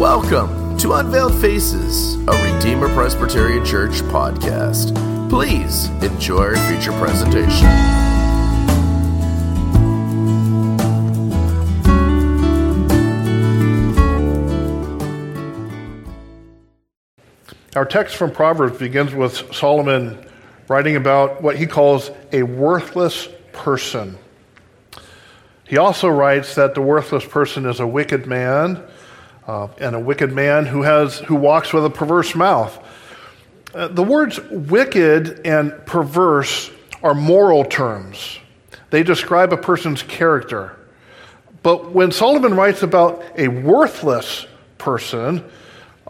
Welcome to Unveiled Faces, a Redeemer Presbyterian Church podcast. Please enjoy our feature presentation. Our text from Proverbs begins with Solomon writing about what he calls a worthless person. He also writes that the worthless person is a wicked man, uh, and a wicked man who, has, who walks with a perverse mouth. Uh, the words wicked and perverse are moral terms, they describe a person's character. But when Solomon writes about a worthless person,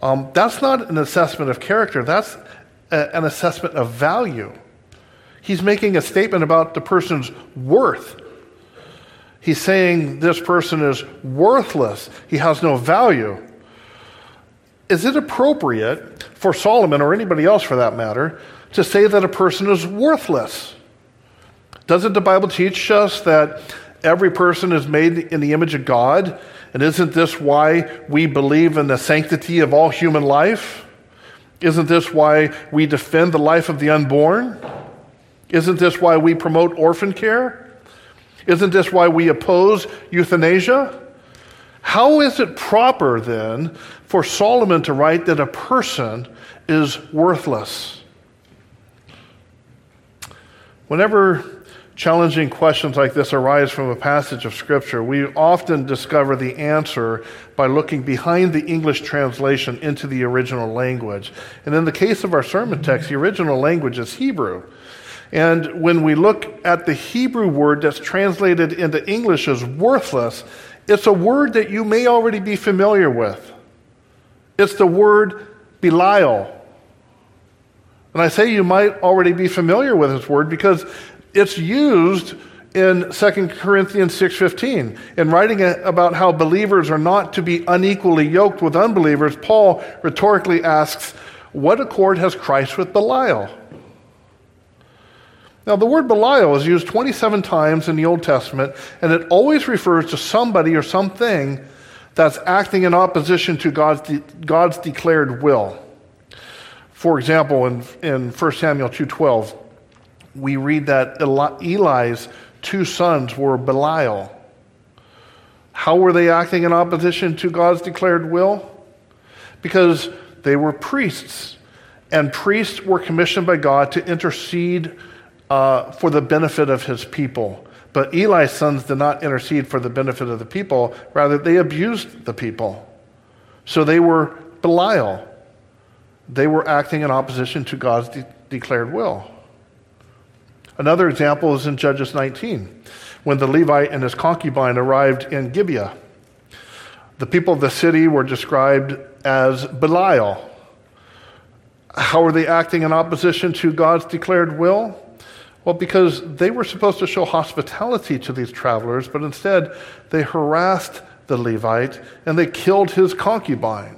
um, that's not an assessment of character, that's a, an assessment of value. He's making a statement about the person's worth. He's saying this person is worthless, he has no value. Is it appropriate for Solomon, or anybody else for that matter, to say that a person is worthless? Doesn't the Bible teach us that every person is made in the image of God? And isn't this why we believe in the sanctity of all human life? Isn't this why we defend the life of the unborn? Isn't this why we promote orphan care? Isn't this why we oppose euthanasia? How is it proper then for Solomon to write that a person is worthless? Whenever challenging questions like this arise from a passage of Scripture, we often discover the answer by looking behind the English translation into the original language. And in the case of our sermon text, the original language is Hebrew. And when we look at the Hebrew word that's translated into English as worthless, it's a word that you may already be familiar with. It's the word Belial. And I say you might already be familiar with this word because it's used in 2 Corinthians 6:15. In writing about how believers are not to be unequally yoked with unbelievers, Paul rhetorically asks, "What accord has Christ with Belial?" Now, the word Belial is used 27 times in the Old Testament, and it always refers to somebody or something that's acting in opposition to God's, de- God's declared will. For example, in, in 1 Samuel 2.12, we read that Eli's two sons were Belial. How were they acting in opposition to God's declared will? Because they were priests, and priests were commissioned by God to intercede uh, for the benefit of his people. But Eli's sons did not intercede for the benefit of the people, rather, they abused the people. So they were Belial. They were acting in opposition to God's de- declared will. Another example is in Judges 19, when the Levite and his concubine arrived in Gibeah. The people of the city were described as Belial. How are they acting in opposition to God's declared will? Well, because they were supposed to show hospitality to these travelers, but instead they harassed the Levite and they killed his concubine.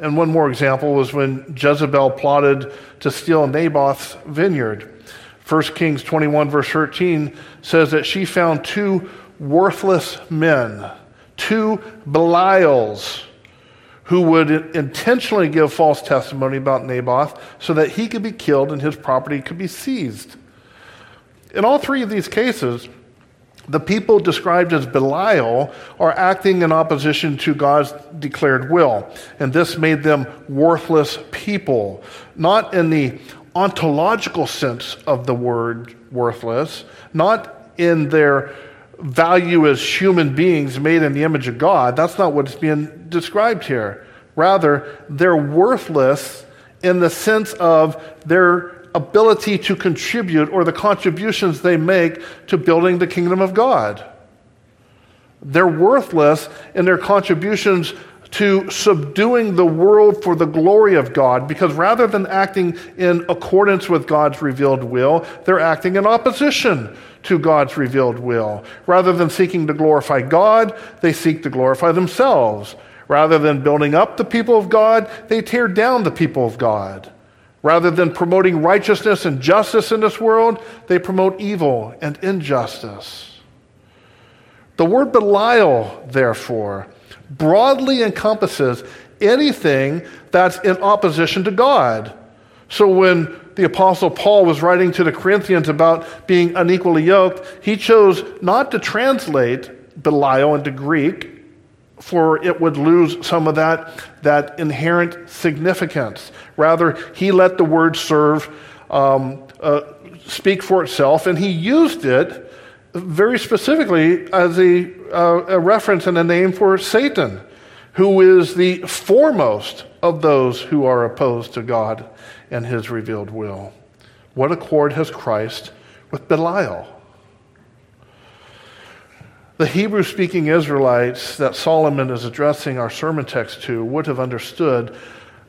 And one more example was when Jezebel plotted to steal Naboth's vineyard. 1 Kings 21, verse 13 says that she found two worthless men, two Belials who would intentionally give false testimony about Naboth so that he could be killed and his property could be seized. In all three of these cases, the people described as Belial are acting in opposition to God's declared will, and this made them worthless people, not in the ontological sense of the word worthless, not in their value as human beings made in the image of God. That's not what's being described here. Rather, they're worthless in the sense of their ability to contribute or the contributions they make to building the kingdom of God. They're worthless in their contributions to subduing the world for the glory of God because rather than acting in accordance with God's revealed will, they're acting in opposition to God's revealed will. Rather than seeking to glorify God, they seek to glorify themselves. Rather than building up the people of God, they tear down the people of God. Rather than promoting righteousness and justice in this world, they promote evil and injustice. The word Belial, therefore, broadly encompasses anything that's in opposition to God. So when the Apostle Paul was writing to the Corinthians about being unequally yoked, he chose not to translate Belial into Greek, for it would lose some of that, that inherent significance. Rather, he let the word serve, um, uh, speak for itself, and he used it very specifically as a, uh, a reference and a name for Satan, who is the foremost of those who are opposed to God and his revealed will. What accord has Christ with Belial? The Hebrew speaking Israelites that Solomon is addressing our sermon text to would have understood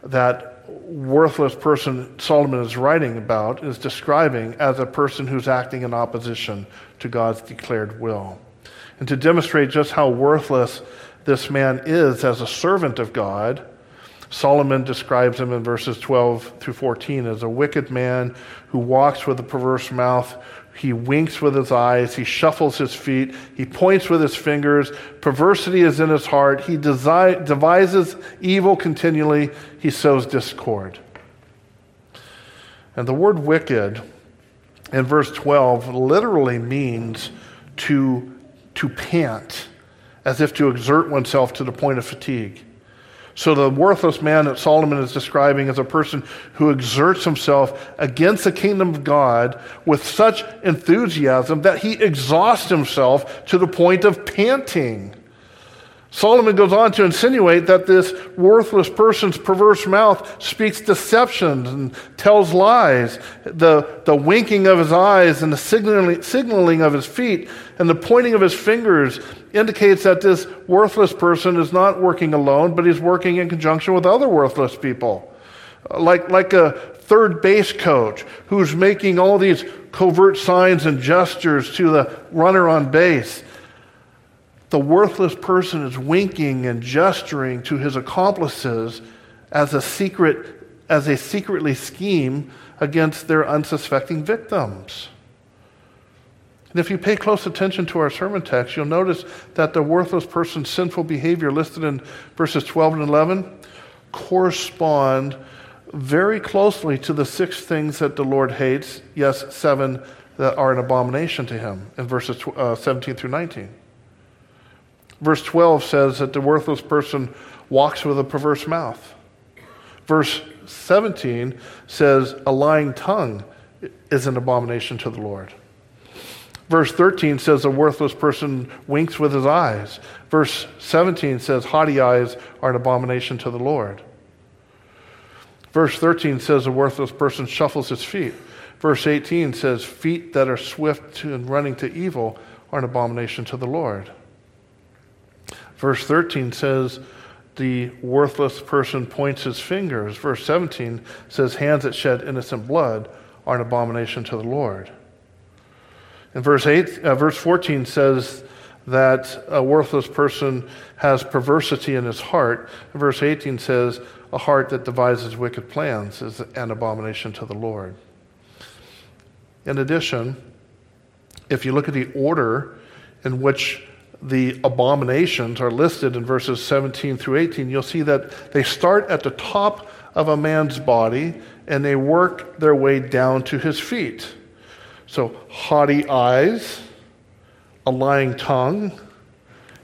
that worthless person Solomon is writing about is describing as a person who's acting in opposition to God's declared will. And to demonstrate just how worthless this man is as a servant of God, Solomon describes him in verses 12 through 14 as a wicked man who walks with a perverse mouth. He winks with his eyes. He shuffles his feet. He points with his fingers. Perversity is in his heart. He desi- devises evil continually. He sows discord. And the word wicked in verse 12 literally means to, to pant, as if to exert oneself to the point of fatigue. So, the worthless man that Solomon is describing is a person who exerts himself against the kingdom of God with such enthusiasm that he exhausts himself to the point of panting. Solomon goes on to insinuate that this worthless person's perverse mouth speaks deception and tells lies. The, the winking of his eyes and the signaling, signaling of his feet and the pointing of his fingers indicates that this worthless person is not working alone, but he's working in conjunction with other worthless people. Like, like a third base coach who's making all these covert signs and gestures to the runner on base the worthless person is winking and gesturing to his accomplices as a secret as a secretly scheme against their unsuspecting victims. And if you pay close attention to our sermon text, you'll notice that the worthless person's sinful behavior listed in verses 12 and 11 correspond very closely to the six things that the Lord hates, yes, seven that are an abomination to him in verses uh, 17 through 19. Verse 12 says that the worthless person walks with a perverse mouth. Verse 17 says a lying tongue is an abomination to the Lord. Verse 13 says a worthless person winks with his eyes. Verse 17 says haughty eyes are an abomination to the Lord. Verse 13 says a worthless person shuffles his feet. Verse 18 says feet that are swift in running to evil are an abomination to the Lord. Verse 13 says, the worthless person points his fingers. Verse 17 says, hands that shed innocent blood are an abomination to the Lord. And verse, 8, uh, verse 14 says that a worthless person has perversity in his heart. And verse 18 says, a heart that devises wicked plans is an abomination to the Lord. In addition, if you look at the order in which the abominations are listed in verses 17 through 18, you'll see that they start at the top of a man's body and they work their way down to his feet. So, haughty eyes, a lying tongue,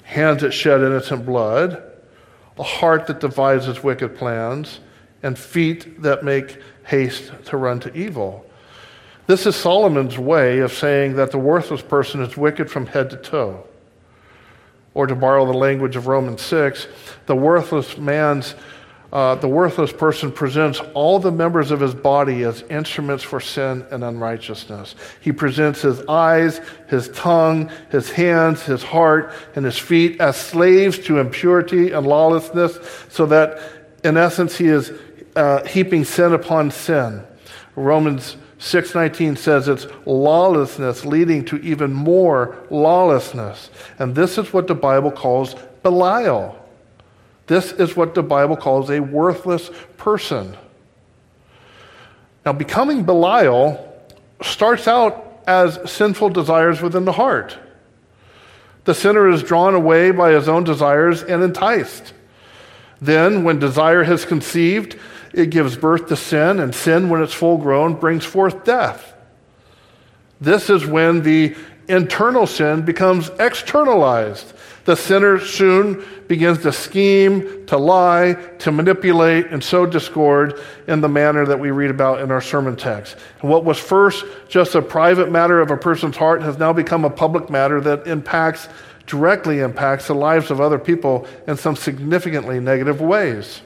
hands that shed innocent blood, a heart that devises wicked plans, and feet that make haste to run to evil. This is Solomon's way of saying that the worthless person is wicked from head to toe. Or to borrow the language of Romans 6, the worthless man's uh, the worthless person presents all the members of his body as instruments for sin and unrighteousness. He presents his eyes, his tongue, his hands, his heart, and his feet as slaves to impurity and lawlessness, so that in essence he is uh, heaping sin upon sin. Romans 6:19 says it's lawlessness leading to even more lawlessness. And this is what the Bible calls Belial. This is what the Bible calls a worthless person. Now, becoming Belial starts out as sinful desires within the heart. The sinner is drawn away by his own desires and enticed. Then, when desire has conceived, it gives birth to sin, and sin, when it's full grown, brings forth death. This is when the internal sin becomes externalized. The sinner soon begins to scheme, to lie, to manipulate, and sow discord in the manner that we read about in our sermon text. And what was first just a private matter of a person's heart has now become a public matter that impacts, directly impacts the lives of other people in some significantly negative ways.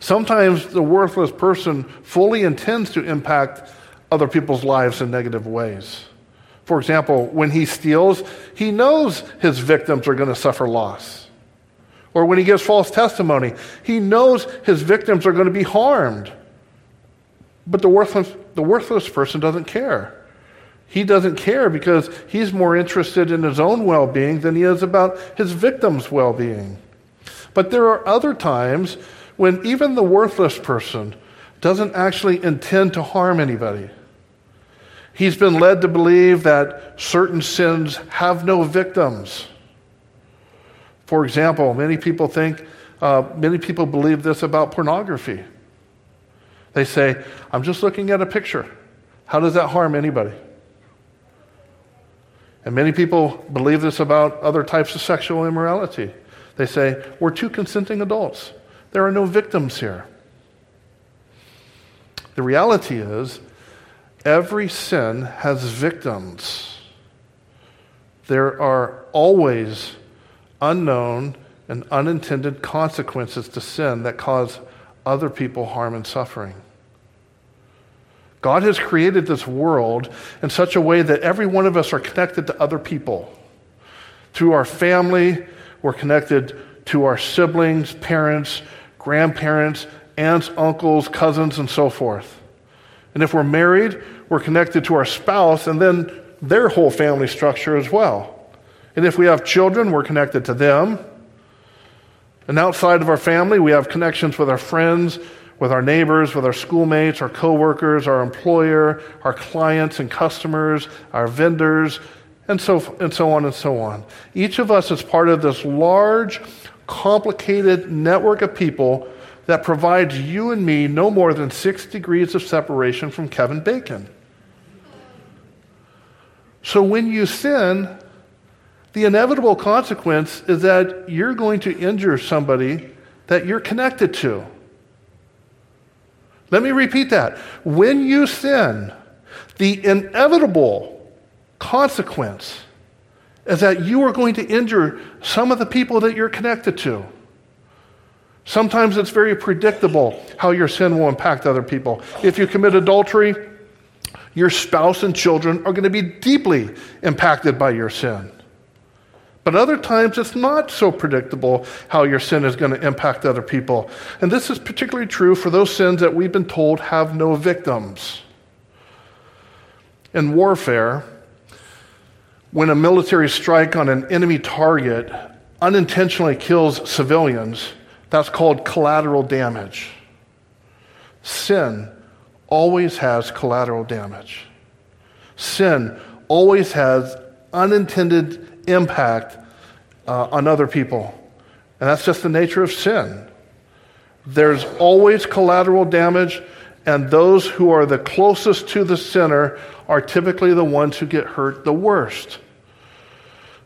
Sometimes the worthless person fully intends to impact other people's lives in negative ways. For example, when he steals, he knows his victims are going to suffer loss. Or when he gives false testimony, he knows his victims are going to be harmed. But the worthless, the worthless person doesn't care. He doesn't care because he's more interested in his own well being than he is about his victim's well being. But there are other times when even the worthless person doesn't actually intend to harm anybody. He's been led to believe that certain sins have no victims. For example, many people think, uh, many people believe this about pornography. They say, I'm just looking at a picture. How does that harm anybody? And many people believe this about other types of sexual immorality. They say, We're two consenting adults. There are no victims here. The reality is, Every sin has victims. There are always unknown and unintended consequences to sin that cause other people harm and suffering. God has created this world in such a way that every one of us are connected to other people. Through our family, we're connected to our siblings, parents, grandparents, aunts, uncles, cousins, and so forth. And if we're married, we're connected to our spouse and then their whole family structure as well. And if we have children, we're connected to them. And outside of our family, we have connections with our friends, with our neighbors, with our schoolmates, our coworkers, our employer, our clients and customers, our vendors, and so, and so on and so on. Each of us is part of this large, complicated network of people that provides you and me no more than six degrees of separation from Kevin Bacon. So when you sin, the inevitable consequence is that you're going to injure somebody that you're connected to. Let me repeat that. When you sin, the inevitable consequence is that you are going to injure some of the people that you're connected to. Sometimes it's very predictable how your sin will impact other people. If you commit adultery, your spouse and children are going to be deeply impacted by your sin. But other times, it's not so predictable how your sin is going to impact other people. And this is particularly true for those sins that we've been told have no victims. In warfare, when a military strike on an enemy target unintentionally kills civilians, that's called collateral damage. Sin always has collateral damage. Sin always has unintended impact uh, on other people. And that's just the nature of sin. There's always collateral damage, and those who are the closest to the sinner are typically the ones who get hurt the worst.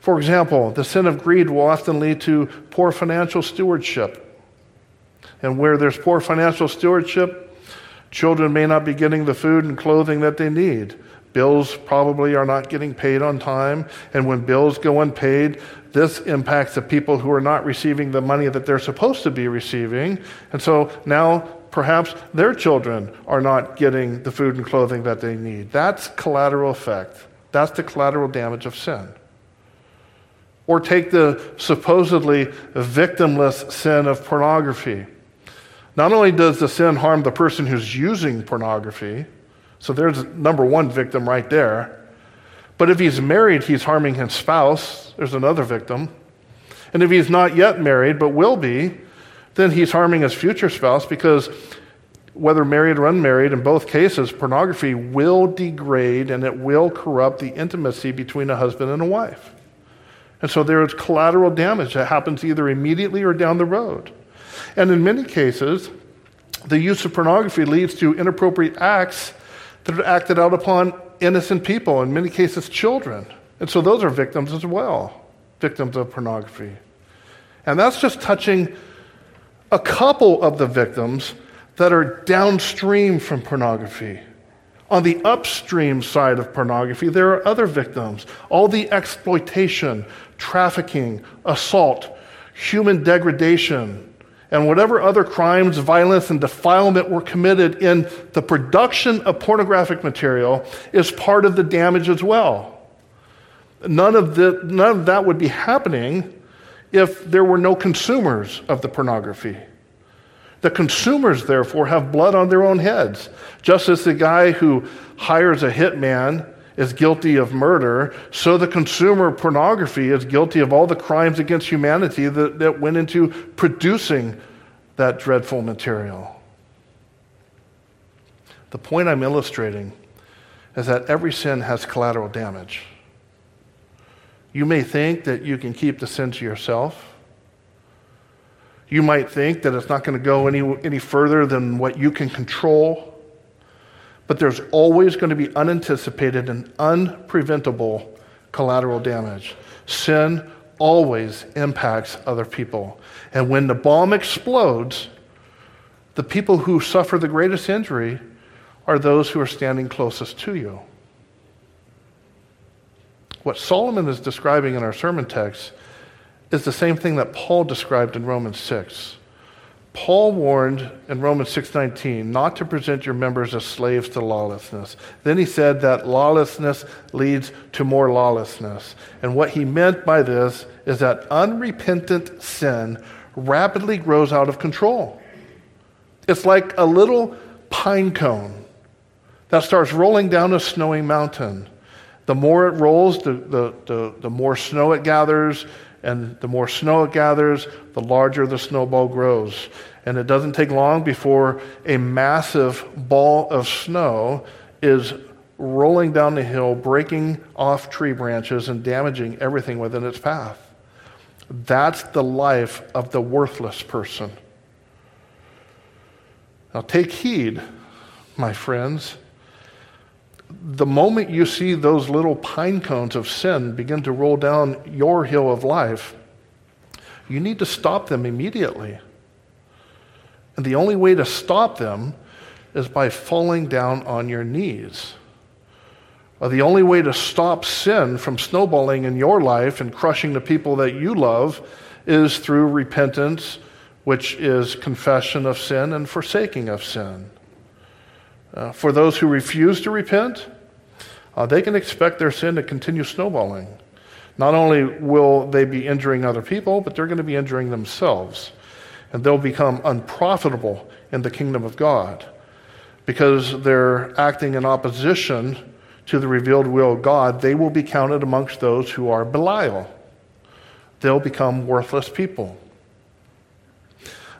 For example, the sin of greed will often lead to poor financial stewardship. And where there's poor financial stewardship, Children may not be getting the food and clothing that they need. Bills probably are not getting paid on time. And when bills go unpaid, this impacts the people who are not receiving the money that they're supposed to be receiving. And so now perhaps their children are not getting the food and clothing that they need. That's collateral effect. That's the collateral damage of sin. Or take the supposedly victimless sin of pornography. Not only does the sin harm the person who's using pornography, so there's number one victim right there, but if he's married, he's harming his spouse. There's another victim. And if he's not yet married, but will be, then he's harming his future spouse because whether married or unmarried, in both cases, pornography will degrade and it will corrupt the intimacy between a husband and a wife. And so there is collateral damage that happens either immediately or down the road. And in many cases, the use of pornography leads to inappropriate acts that are acted out upon innocent people, in many cases, children. And so those are victims as well, victims of pornography. And that's just touching a couple of the victims that are downstream from pornography. On the upstream side of pornography, there are other victims. All the exploitation, trafficking, assault, human degradation, and whatever other crimes, violence, and defilement were committed in the production of pornographic material is part of the damage as well. None of, the, none of that would be happening if there were no consumers of the pornography. The consumers, therefore, have blood on their own heads. Just as the guy who hires a hitman is guilty of murder, so the consumer of pornography is guilty of all the crimes against humanity that, that went into producing that dreadful material. The point I'm illustrating is that every sin has collateral damage. You may think that you can keep the sin to yourself. You might think that it's not going to go any, any further than what you can control. But there's always going to be unanticipated and unpreventable collateral damage. Sin always impacts other people. And when the bomb explodes, the people who suffer the greatest injury are those who are standing closest to you. What Solomon is describing in our sermon text is the same thing that Paul described in Romans 6. Paul warned in Romans 6:19 not to present your members as slaves to lawlessness. Then he said that lawlessness leads to more lawlessness. And what he meant by this is that unrepentant sin rapidly grows out of control. It's like a little pine cone that starts rolling down a snowy mountain. The more it rolls, the, the, the, the more snow it gathers, and the more snow it gathers, the larger the snowball grows. And it doesn't take long before a massive ball of snow is rolling down the hill, breaking off tree branches, and damaging everything within its path. That's the life of the worthless person. Now, take heed, my friends the moment you see those little pine cones of sin begin to roll down your hill of life, you need to stop them immediately. And the only way to stop them is by falling down on your knees. Or the only way to stop sin from snowballing in your life and crushing the people that you love is through repentance, which is confession of sin and forsaking of sin. Uh, for those who refuse to repent, uh, they can expect their sin to continue snowballing. Not only will they be injuring other people, but they're going to be injuring themselves. And they'll become unprofitable in the kingdom of God because they're acting in opposition to the revealed will of God. They will be counted amongst those who are Belial. They'll become worthless people.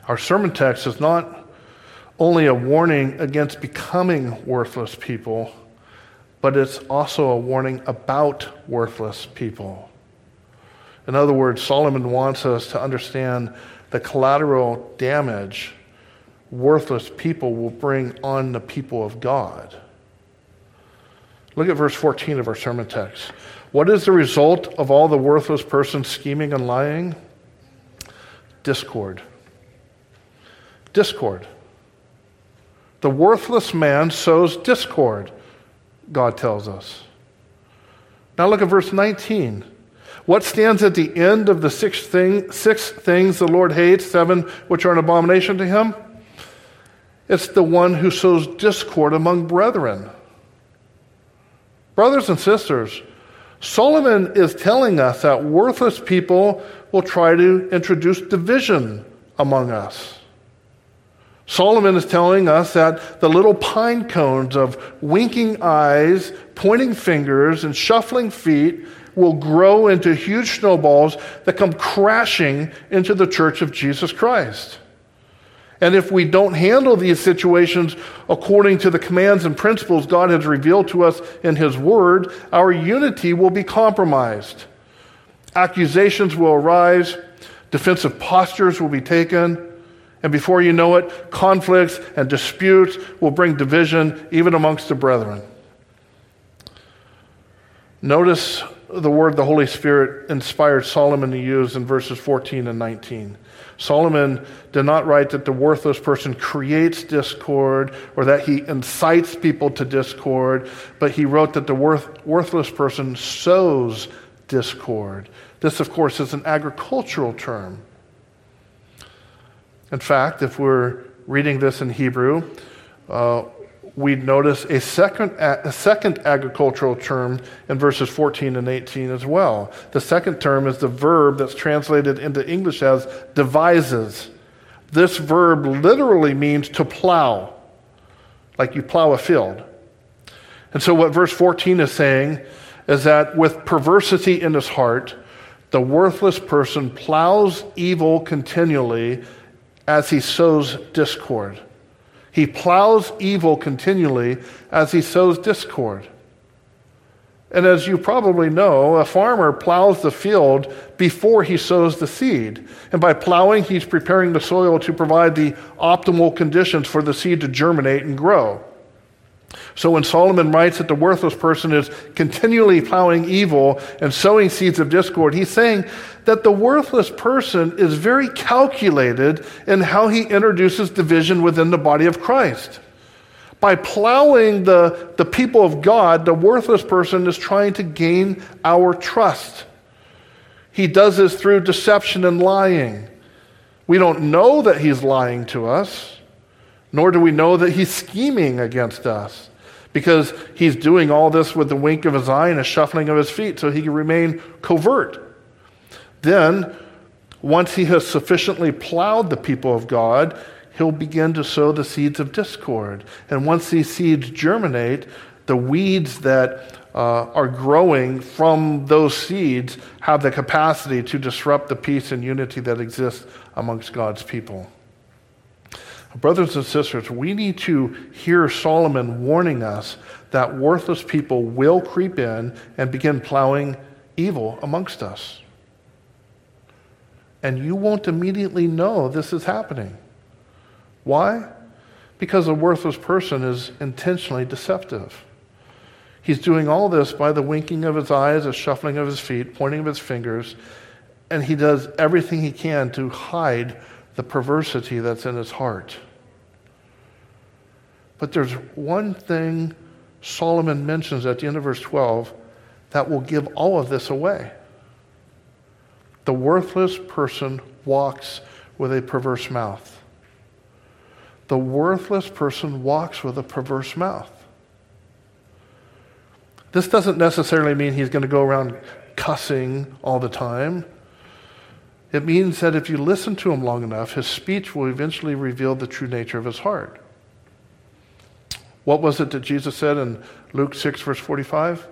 Our sermon text is not only a warning against becoming worthless people, but it's also a warning about worthless people. In other words, Solomon wants us to understand the collateral damage worthless people will bring on the people of God. Look at verse 14 of our sermon text. What is the result of all the worthless persons scheming and lying? Discord. Discord. The worthless man sows discord, God tells us. Now look at verse 19. What stands at the end of the six, thing, six things the Lord hates, seven which are an abomination to him? It's the one who sows discord among brethren. Brothers and sisters, Solomon is telling us that worthless people will try to introduce division among us. Solomon is telling us that the little pine cones of winking eyes, pointing fingers, and shuffling feet will grow into huge snowballs that come crashing into the church of Jesus Christ. And if we don't handle these situations according to the commands and principles God has revealed to us in His Word, our unity will be compromised. Accusations will arise, defensive postures will be taken, and before you know it, conflicts and disputes will bring division even amongst the brethren. Notice the word the Holy Spirit inspired Solomon to use in verses 14 and 19. Solomon did not write that the worthless person creates discord or that he incites people to discord, but he wrote that the worth, worthless person sows discord. This, of course, is an agricultural term. In fact, if we're reading this in Hebrew, uh, we'd notice a second, a second agricultural term in verses 14 and 18 as well. The second term is the verb that's translated into English as devises. This verb literally means to plow, like you plow a field. And so, what verse 14 is saying is that with perversity in his heart, the worthless person plows evil continually as he sows discord. He plows evil continually as he sows discord. And as you probably know, a farmer plows the field before he sows the seed. And by plowing, he's preparing the soil to provide the optimal conditions for the seed to germinate and grow. So when Solomon writes that the worthless person is continually plowing evil and sowing seeds of discord, he's saying that the worthless person is very calculated in how he introduces division within the body of Christ. By plowing the, the people of God, the worthless person is trying to gain our trust. He does this through deception and lying. We don't know that he's lying to us nor do we know that he's scheming against us because he's doing all this with the wink of his eye and a shuffling of his feet so he can remain covert. Then, once he has sufficiently plowed the people of God, he'll begin to sow the seeds of discord. And once these seeds germinate, the weeds that uh, are growing from those seeds have the capacity to disrupt the peace and unity that exists amongst God's people. Brothers and sisters, we need to hear Solomon warning us that worthless people will creep in and begin plowing evil amongst us. And you won't immediately know this is happening. Why? Because a worthless person is intentionally deceptive. He's doing all this by the winking of his eyes, the shuffling of his feet, pointing of his fingers, and he does everything he can to hide the perversity that's in his heart. But there's one thing Solomon mentions at the end of verse 12 that will give all of this away. The worthless person walks with a perverse mouth. The worthless person walks with a perverse mouth. This doesn't necessarily mean he's going to go around cussing all the time. It means that if you listen to him long enough, his speech will eventually reveal the true nature of his heart. What was it that Jesus said in Luke 6, verse 45?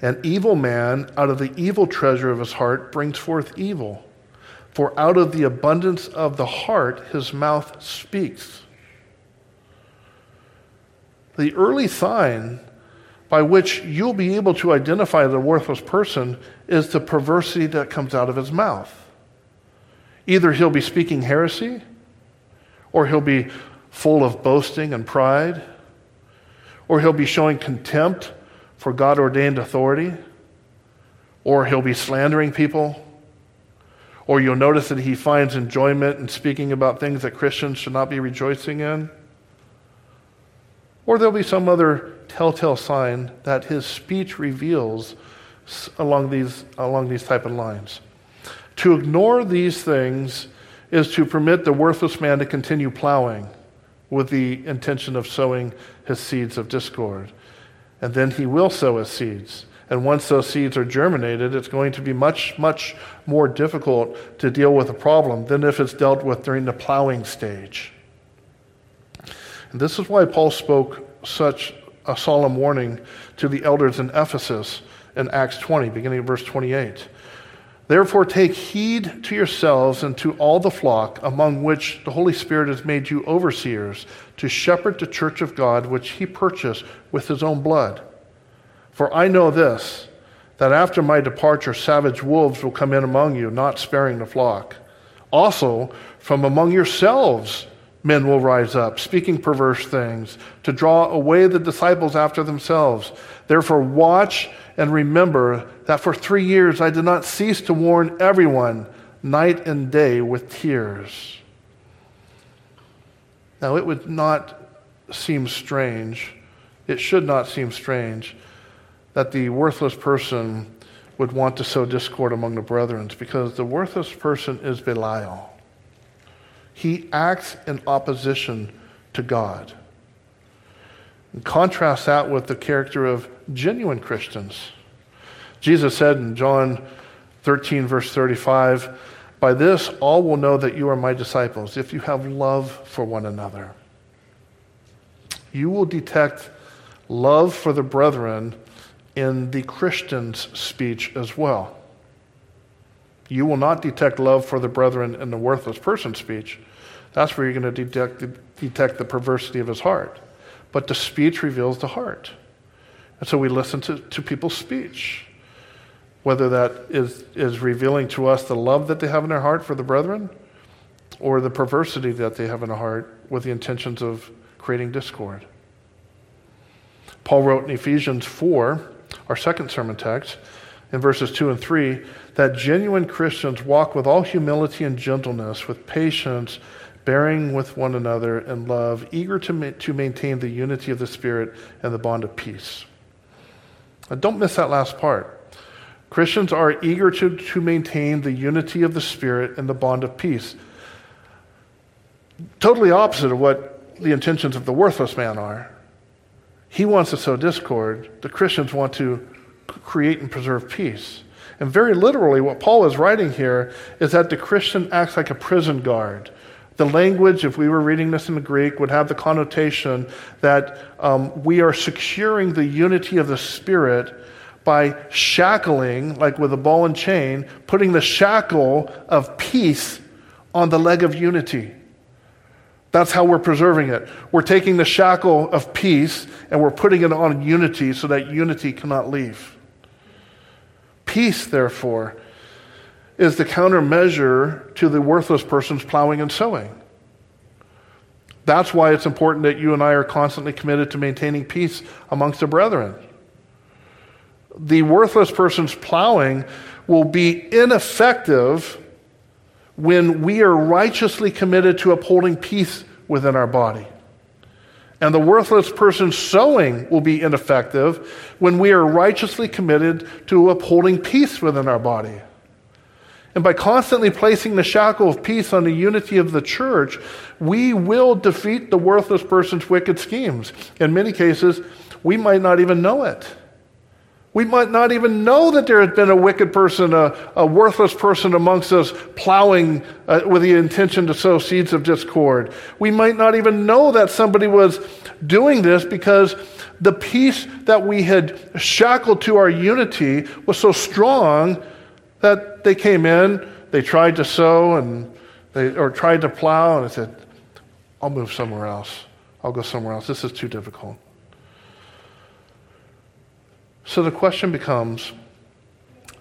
An evil man out of the evil treasure of his heart brings forth evil, for out of the abundance of the heart his mouth speaks. The early sign by which you'll be able to identify the worthless person is the perversity that comes out of his mouth. Either he'll be speaking heresy, or he'll be full of boasting and pride, or he'll be showing contempt for God ordained authority, or he'll be slandering people, or you'll notice that he finds enjoyment in speaking about things that Christians should not be rejoicing in, or there'll be some other telltale sign that his speech reveals along these, along these type of lines. To ignore these things is to permit the worthless man to continue plowing with the intention of sowing his seeds of discord. And then he will sow his seeds. And once those seeds are germinated, it's going to be much, much more difficult to deal with a problem than if it's dealt with during the plowing stage. And this is why Paul spoke such a solemn warning to the elders in Ephesus in Acts 20, beginning of verse 28. Therefore, take heed to yourselves and to all the flock among which the Holy Spirit has made you overseers to shepherd the church of God which he purchased with his own blood. For I know this that after my departure, savage wolves will come in among you, not sparing the flock. Also, from among yourselves, men will rise up, speaking perverse things, to draw away the disciples after themselves. Therefore, watch and remember that for three years I did not cease to warn everyone, night and day, with tears. Now, it would not seem strange, it should not seem strange, that the worthless person would want to sow discord among the brethren, because the worthless person is Belial. He acts in opposition to God. And contrast that with the character of genuine Christians. Jesus said in John 13, verse 35, By this all will know that you are my disciples, if you have love for one another. You will detect love for the brethren in the Christian's speech as well. You will not detect love for the brethren in the worthless person's speech. That's where you're going to detect, detect the perversity of his heart. But the speech reveals the heart. And so we listen to, to people's speech, whether that is, is revealing to us the love that they have in their heart for the brethren or the perversity that they have in their heart with the intentions of creating discord. Paul wrote in Ephesians 4, our second sermon text, in verses 2 and 3, that genuine Christians walk with all humility and gentleness, with patience, bearing with one another in love, eager to, ma- to maintain the unity of the Spirit and the bond of peace. Now, don't miss that last part. Christians are eager to, to maintain the unity of the Spirit and the bond of peace. Totally opposite of what the intentions of the worthless man are. He wants to sow discord. The Christians want to create and preserve peace. And very literally, what Paul is writing here is that the Christian acts like a prison guard the language, if we were reading this in the Greek, would have the connotation that um, we are securing the unity of the Spirit by shackling, like with a ball and chain, putting the shackle of peace on the leg of unity. That's how we're preserving it. We're taking the shackle of peace and we're putting it on unity so that unity cannot leave. Peace, therefore, is the countermeasure to the worthless person's plowing and sowing. That's why it's important that you and I are constantly committed to maintaining peace amongst the brethren. The worthless person's plowing will be ineffective when we are righteously committed to upholding peace within our body. And the worthless person's sowing will be ineffective when we are righteously committed to upholding peace within our body. And by constantly placing the shackle of peace on the unity of the church, we will defeat the worthless person's wicked schemes. In many cases, we might not even know it. We might not even know that there has been a wicked person, a, a worthless person amongst us plowing uh, with the intention to sow seeds of discord. We might not even know that somebody was doing this because the peace that we had shackled to our unity was so strong that they came in, they tried to sow and they or tried to plow, and I said, I'll move somewhere else. I'll go somewhere else. This is too difficult. So the question becomes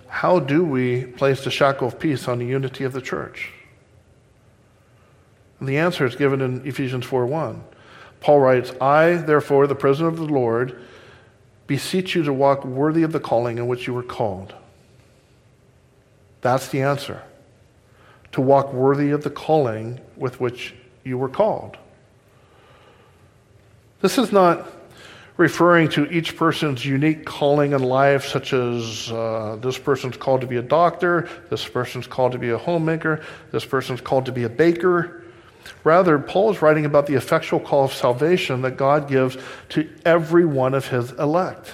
how do we place the shackle of peace on the unity of the church? And the answer is given in Ephesians 4:1. Paul writes, I, therefore, the prisoner of the Lord, beseech you to walk worthy of the calling in which you were called. That's the answer. To walk worthy of the calling with which you were called. This is not referring to each person's unique calling in life, such as uh, this person's called to be a doctor, this person's called to be a homemaker, this person's called to be a baker. Rather, Paul is writing about the effectual call of salvation that God gives to every one of his elect.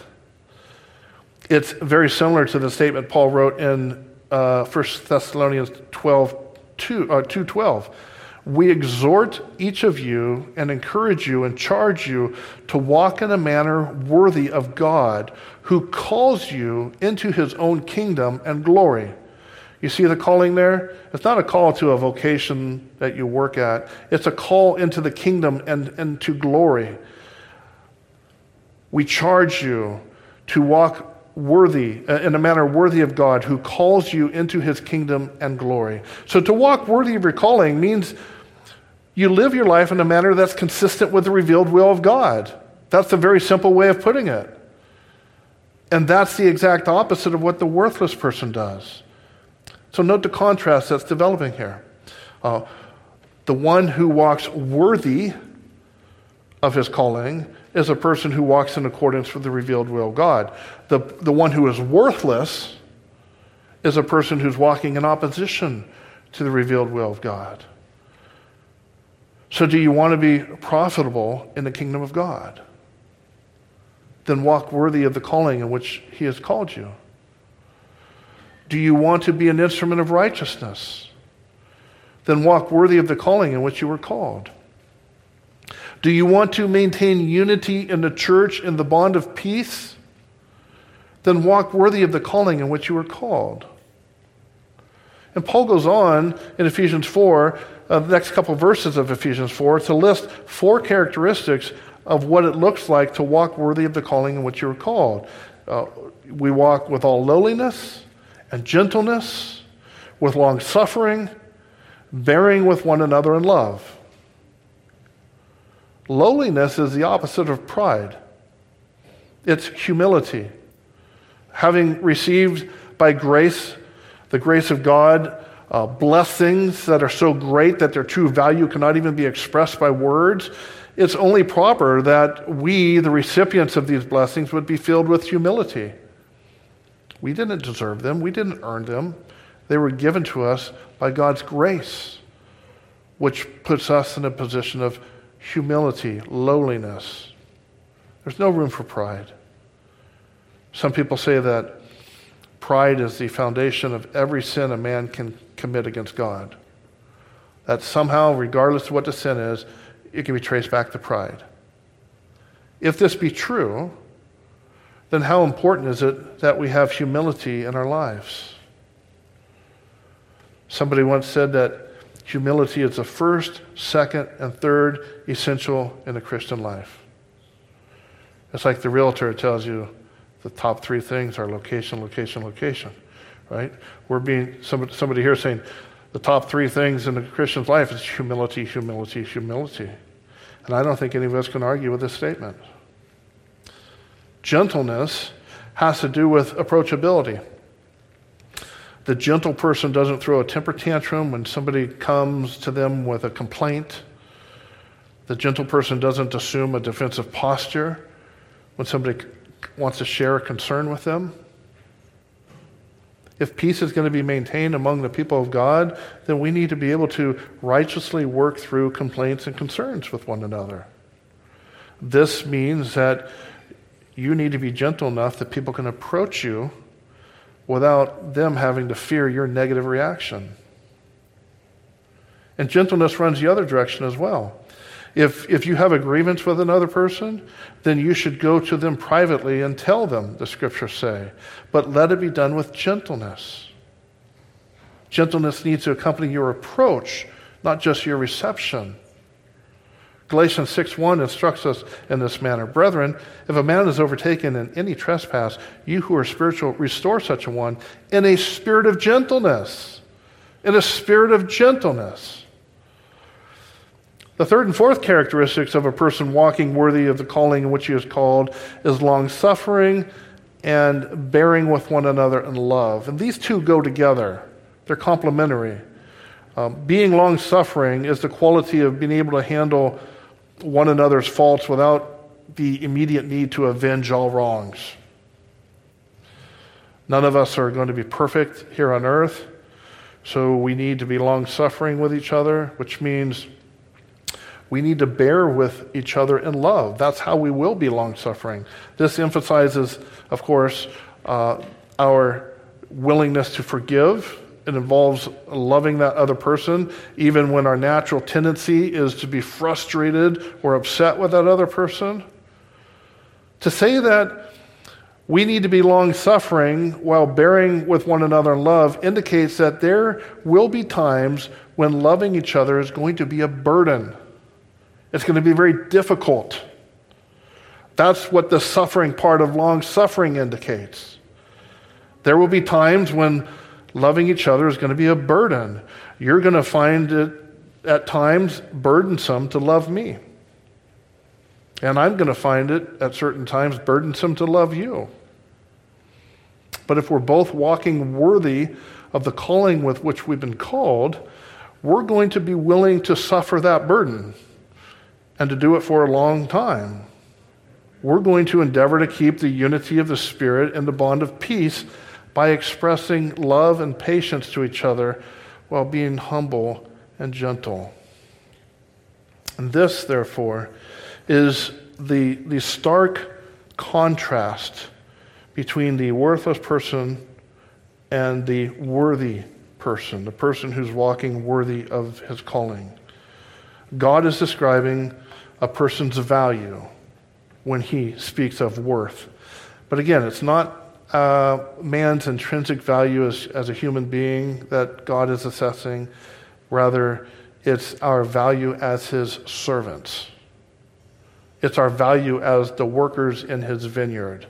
It's very similar to the statement Paul wrote in uh, 1 Thessalonians 12, 2, uh, 2.12. We exhort each of you and encourage you and charge you to walk in a manner worthy of God who calls you into his own kingdom and glory. You see the calling there? It's not a call to a vocation that you work at, it's a call into the kingdom and, and to glory. We charge you to walk worthy, uh, in a manner worthy of God, who calls you into his kingdom and glory. So to walk worthy of your calling means you live your life in a manner that's consistent with the revealed will of God. That's a very simple way of putting it. And that's the exact opposite of what the worthless person does. So note the contrast that's developing here. Uh, the one who walks worthy of his calling is a person who walks in accordance with the revealed will of God. The, the one who is worthless is a person who's walking in opposition to the revealed will of God. So, do you want to be profitable in the kingdom of God? Then walk worthy of the calling in which He has called you. Do you want to be an instrument of righteousness? Then walk worthy of the calling in which you were called. Do you want to maintain unity in the church in the bond of peace? Then walk worthy of the calling in which you were called. And Paul goes on in Ephesians 4, uh, the next couple of verses of Ephesians 4, to list four characteristics of what it looks like to walk worthy of the calling in which you were called. Uh, we walk with all lowliness and gentleness, with long suffering, bearing with one another in love. Lowliness is the opposite of pride, it's humility. Having received by grace, the grace of God, uh, blessings that are so great that their true value cannot even be expressed by words, it's only proper that we, the recipients of these blessings, would be filled with humility. We didn't deserve them, we didn't earn them. They were given to us by God's grace, which puts us in a position of humility, lowliness. There's no room for pride. Some people say that pride is the foundation of every sin a man can commit against God. That somehow, regardless of what the sin is, it can be traced back to pride. If this be true, then how important is it that we have humility in our lives? Somebody once said that humility is the first, second, and third essential in the Christian life. It's like the realtor tells you the top three things are location, location, location, right? We're being, somebody, somebody here saying the top three things in the Christian's life is humility, humility, humility. And I don't think any of us can argue with this statement. Gentleness has to do with approachability. The gentle person doesn't throw a temper tantrum when somebody comes to them with a complaint. The gentle person doesn't assume a defensive posture when somebody wants to share a concern with them. If peace is going to be maintained among the people of God, then we need to be able to righteously work through complaints and concerns with one another. This means that you need to be gentle enough that people can approach you without them having to fear your negative reaction. And gentleness runs the other direction as well. If, if you have a grievance with another person, then you should go to them privately and tell them, the scriptures say. But let it be done with gentleness. Gentleness needs to accompany your approach, not just your reception. Galatians 6:1 instructs us in this manner. Brethren, if a man is overtaken in any trespass, you who are spiritual restore such a one in a spirit of gentleness. In a spirit of gentleness. The third and fourth characteristics of a person walking worthy of the calling in which he is called is long suffering and bearing with one another in love. And these two go together, they're complementary. Um, being long suffering is the quality of being able to handle one another's faults without the immediate need to avenge all wrongs. None of us are going to be perfect here on earth, so we need to be long suffering with each other, which means we need to bear with each other in love. That's how we will be long suffering. This emphasizes, of course, uh, our willingness to forgive it involves loving that other person, even when our natural tendency is to be frustrated or upset with that other person. To say that we need to be long suffering while bearing with one another in love indicates that there will be times when loving each other is going to be a burden. It's going to be very difficult. That's what the suffering part of long suffering indicates. There will be times when loving each other is going to be a burden. You're going to find it at times burdensome to love me. And I'm going to find it at certain times burdensome to love you. But if we're both walking worthy of the calling with which we've been called, we're going to be willing to suffer that burden and to do it for a long time. We're going to endeavor to keep the unity of the Spirit and the bond of peace by expressing love and patience to each other while being humble and gentle. And this, therefore, is the, the stark contrast between the worthless person and the worthy person, the person who's walking worthy of his calling. God is describing a person's value when he speaks of worth. But again, it's not uh, man's intrinsic value as, as a human being that God is assessing. Rather, it's our value as his servants. It's our value as the workers in his vineyard.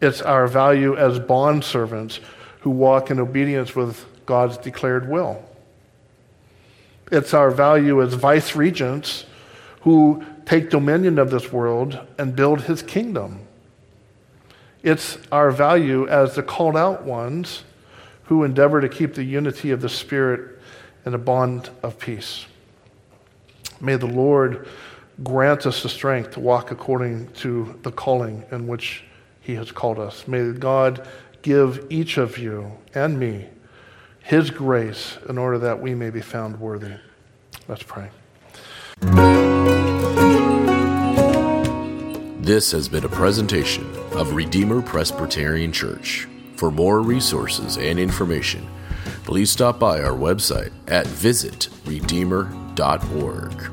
It's our value as bond servants who walk in obedience with God's declared will. It's our value as vice regents who take dominion of this world and build his kingdom. It's our value as the called out ones who endeavor to keep the unity of the Spirit in a bond of peace. May the Lord grant us the strength to walk according to the calling in which He has called us. May God give each of you and me His grace in order that we may be found worthy. Let's pray. This has been a presentation of Redeemer Presbyterian Church. For more resources and information, please stop by our website at visitredeemer.org.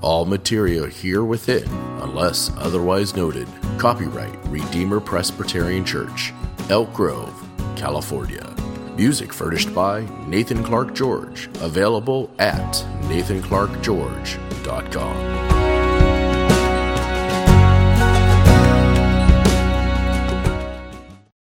All material here within, unless otherwise noted, copyright Redeemer Presbyterian Church, Elk Grove, California. Music furnished by Nathan Clark George, available at nathanclarkgeorge.com.